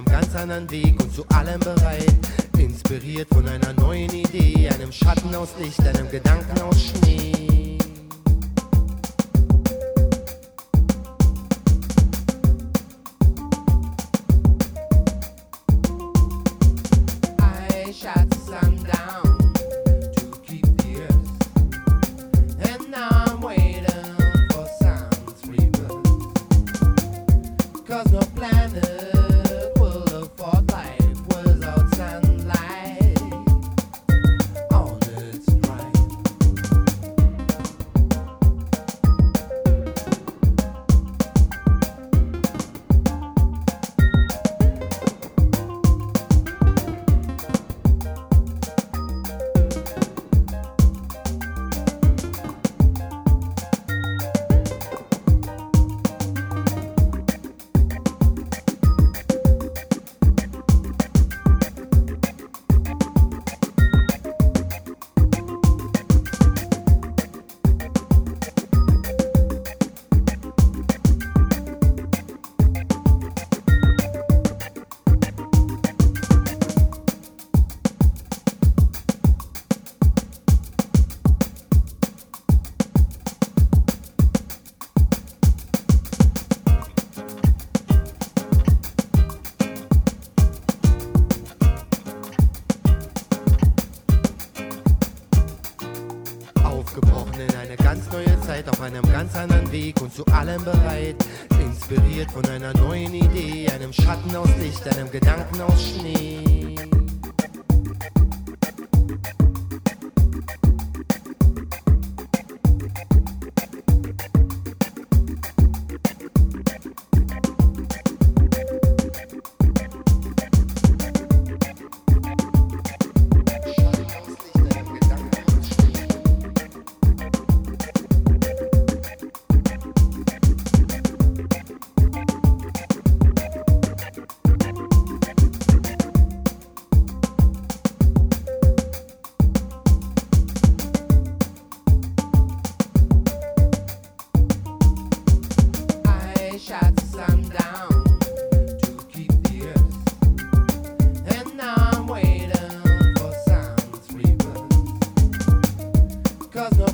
einem ganz anderen Weg und zu allem bereit. Inspiriert von einer neuen Idee, einem Schatten aus Licht, einem Gedanken aus Schnee. I shot sun down to keep auf einem ganz anderen Weg und zu allem bereit. Inspiriert von einer neuen Idee, einem Schatten aus Licht, einem Gedanken aus Schnee.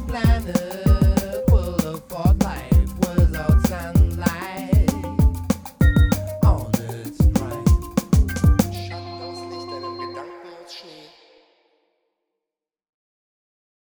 planet.